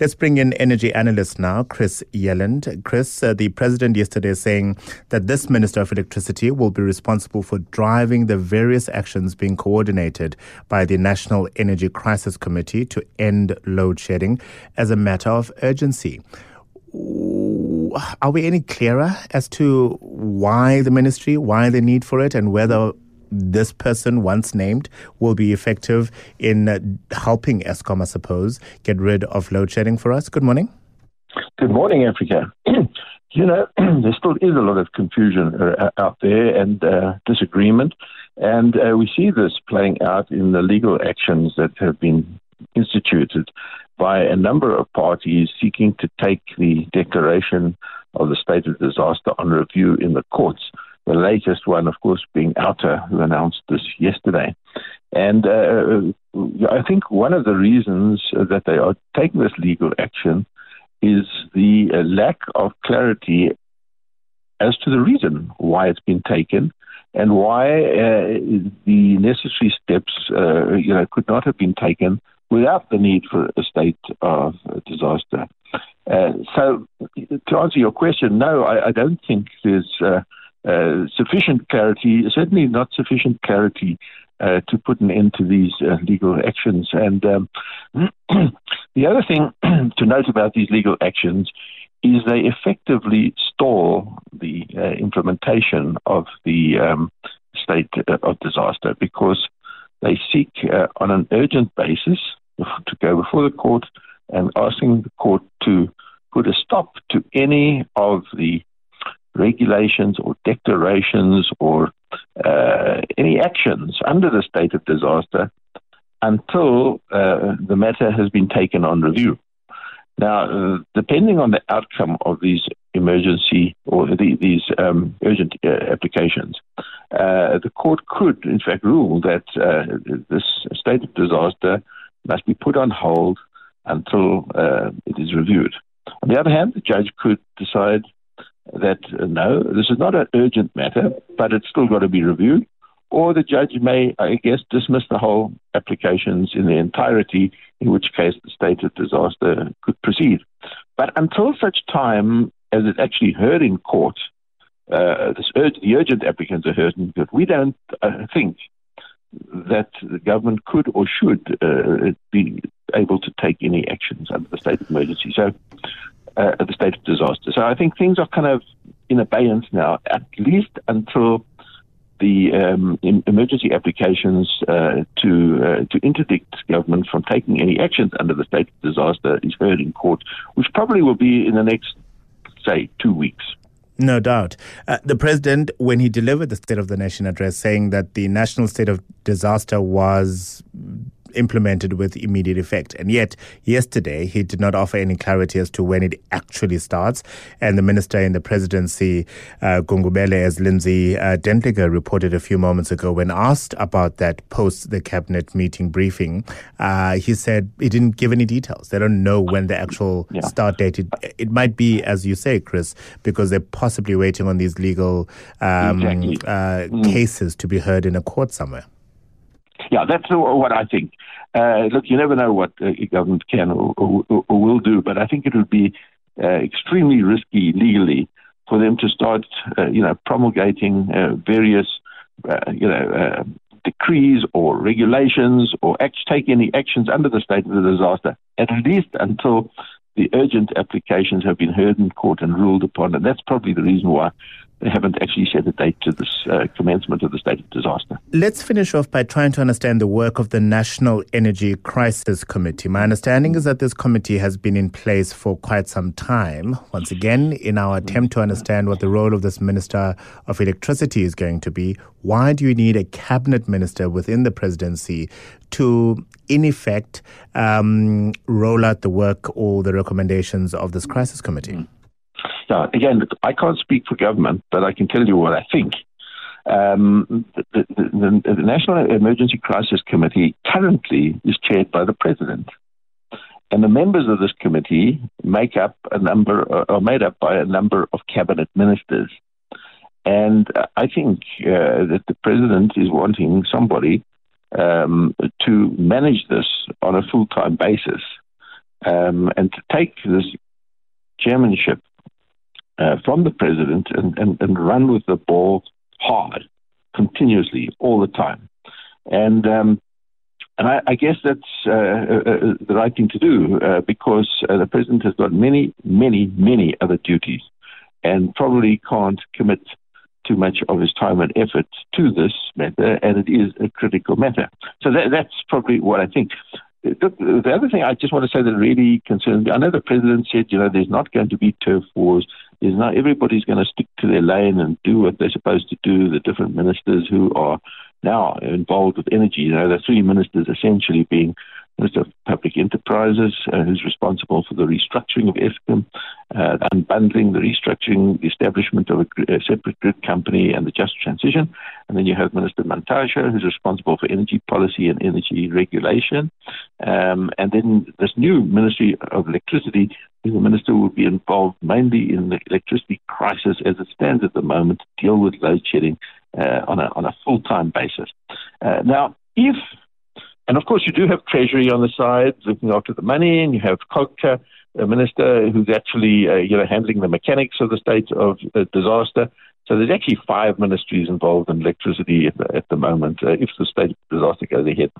Let's bring in energy analyst now, Chris Yelland. Chris, uh, the president yesterday saying that this Minister of Electricity will be responsible for driving the various actions being coordinated by the National Energy Crisis Committee to end load shedding as a matter of urgency. Are we any clearer as to why the ministry, why the need for it, and whether this person, once named, will be effective in uh, helping Eskom, I suppose, get rid of load shedding for us. Good morning. Good morning, Africa. you know, there still is a lot of confusion uh, out there and uh, disagreement. And uh, we see this playing out in the legal actions that have been instituted by a number of parties seeking to take the declaration of the state of disaster on review in the courts. The latest one, of course, being OUTA, who announced this yesterday. And uh, I think one of the reasons that they are taking this legal action is the uh, lack of clarity as to the reason why it's been taken and why uh, the necessary steps uh, you know, could not have been taken without the need for a state of disaster. Uh, so, to answer your question, no, I, I don't think there's uh, sufficient clarity, certainly not sufficient clarity uh, to put an end to these uh, legal actions. And um, the other thing to note about these legal actions is they effectively stall the uh, implementation of the um, state uh, of disaster because they seek on an urgent basis to go before the court and asking the court to put a stop to any of the regulations or declarations or uh, any actions under the state of disaster until uh, the matter has been taken on review. Now, uh, depending on the outcome of these emergency or the, these um, urgent uh, applications, uh, the court could, in fact, rule that uh, this state of disaster must be put on hold until it is reviewed. On the other hand, the judge could decide that uh, no, this is not an urgent matter, but it's still got to be reviewed. Or the judge may, I guess, dismiss the whole applications in their entirety, in which case the state of disaster could proceed. But until such time as it's actually heard in court, uh, the urgent applicants are heard in court, we don't uh, think that the government could or should uh, be able to take any actions under the state of emergency. So uh, the state of disaster. So I think things are kind of in abeyance now, at least until the um, emergency applications uh, to uh, to interdict government from taking any actions under the state of disaster is heard in court, which probably will be in the next, say, two weeks. No doubt. Uh, the president, when he delivered the State of the Nation address, saying that the national state of disaster was implemented with immediate effect. And yet, yesterday, he did not offer any clarity as to when it actually starts. And the minister in the presidency, uh, Gungubele, as Lindsay uh, Dentlinger reported a few moments ago, when asked about that post the cabinet meeting briefing, uh, he said he didn't give any details. They don't know when the actual yeah. start date. It, it, might be, as you say, Chris, because they're possibly waiting on these legal um, exactly. uh, mm. cases to be heard in a court somewhere. Yeah, that's what I think. Uh, look, you never know what a government can or, or, or, will do, but I think it would be uh, extremely risky legally for them to start, uh, you know, promulgating uh, various, uh, you know, uh, decrees or regulations or act, take any actions under the state of the disaster, at least until the urgent applications have been heard in court and ruled upon. And that's probably the reason why they haven't actually set a date to this uh, commencement of the state of disaster. Let's finish off by trying to understand the work of the National Energy Crisis Committee. My understanding is that this committee has been in place for quite some time. Once again, in our attempt to understand what the role of this Minister of Electricity is going to be, why do you need a cabinet minister within the presidency to, in effect, um, roll out the work or the recommendations of this crisis committee? Mm-hmm. Now, again, I can't speak for government, but I can tell you what I think. Um, the, the, the, National Emergency Crisis Committee currently is chaired by the President. And the members of this committee make up a number, uh, are made up by a number of cabinet ministers. And I think uh, that the President is wanting somebody um, to manage this on a full time basis um, and to take this chairmanship uh, from the president and, and, and run with the ball hard, continuously, all the time. And um, and I, I, guess that's uh, uh, uh the right thing to do uh, because uh, the president has got many, many, many other duties and probably can't commit too much of his time and effort to this matter, and it is a critical matter. So that, that's probably what I think. The, the, other thing I just want to say that really concerns me, I know the president said, you know, there's not going to be turf wars. There's not everybody's going to stick to their lane and do what they're supposed to do. The different ministers who are now involved with energy, you know, the three ministers essentially being Minister of Public Enterprises, uh, who's responsible for the restructuring of Eskom, uh, unbundling, the restructuring, the establishment of a, a, separate grid company, and the just transition. And then you have Minister Mantashe, who's responsible for energy policy and energy regulation. Um, and then this new Ministry of Electricity, the minister will be involved mainly in the electricity crisis as it stands at the moment to deal with load shedding uh, on a on a full time basis. Uh, now, if and of course, you do have Treasury on the side looking after the money, and you have COGTA, a minister who's actually uh, you know handling the mechanics of the state of disaster. So there's actually five ministries involved in electricity at the, at the moment uh, if the state disaster goes ahead.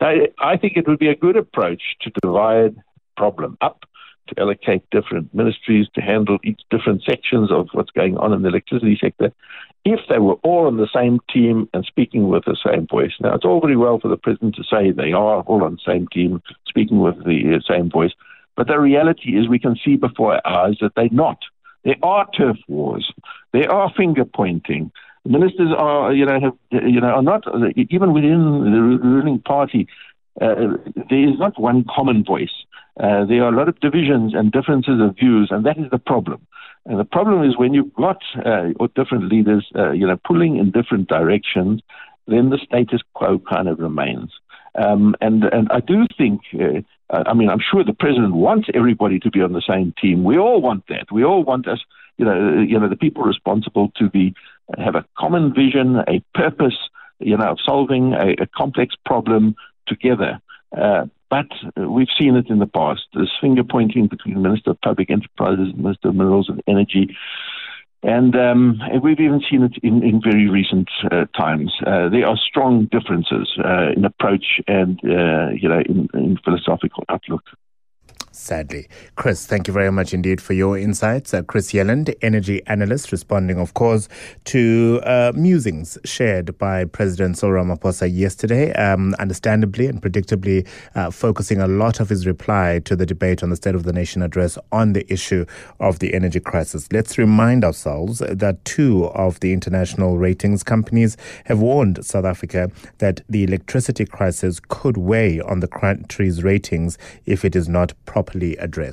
Now, I think it would be a good approach to divide problem up to allocate different ministries to handle each different sections of what's going on in the electricity sector if they were all on the same team and speaking with the same voice. Now, it's all very well for the president to say they are all on the same team, speaking with the uh, same voice, but the reality is we can see before our eyes that they're not. There are turf wars. There are finger pointing. Ministers are, you know, have, you know, are not even within the ruling party. Uh, there is not one common voice. Uh, there are a lot of divisions and differences of views, and that is the problem. And the problem is when you've got uh, different leaders, uh, you know, pulling in different directions, then the status quo kind of remains. Um, and and I do think, uh, I mean, I'm sure the president wants everybody to be on the same team. We all want that. We all want us, you know, you know, the people responsible to be have a common vision, a purpose, you know, of solving a, a complex problem together. Uh, but we've seen it in the past. There's finger pointing between the Minister of Public Enterprises and Minister of Minerals and Energy. And, um, and we've even seen it in, in very recent uh, times. Uh, there are strong differences uh, in approach and, uh, you know, in, in philosophical outlook sadly. Chris, thank you very much indeed for your insights. Uh, Chris Yelland, energy analyst, responding, of course, to uh, musings shared by President Cyril Ramaphosa yesterday, um, understandably and predictably uh, focusing a lot of his reply to the debate on the State of the Nation address on the issue of the energy crisis. Let's remind ourselves that two of the international ratings companies have warned South Africa that the electricity crisis could weigh on the country's ratings if it is not properly properly addressed.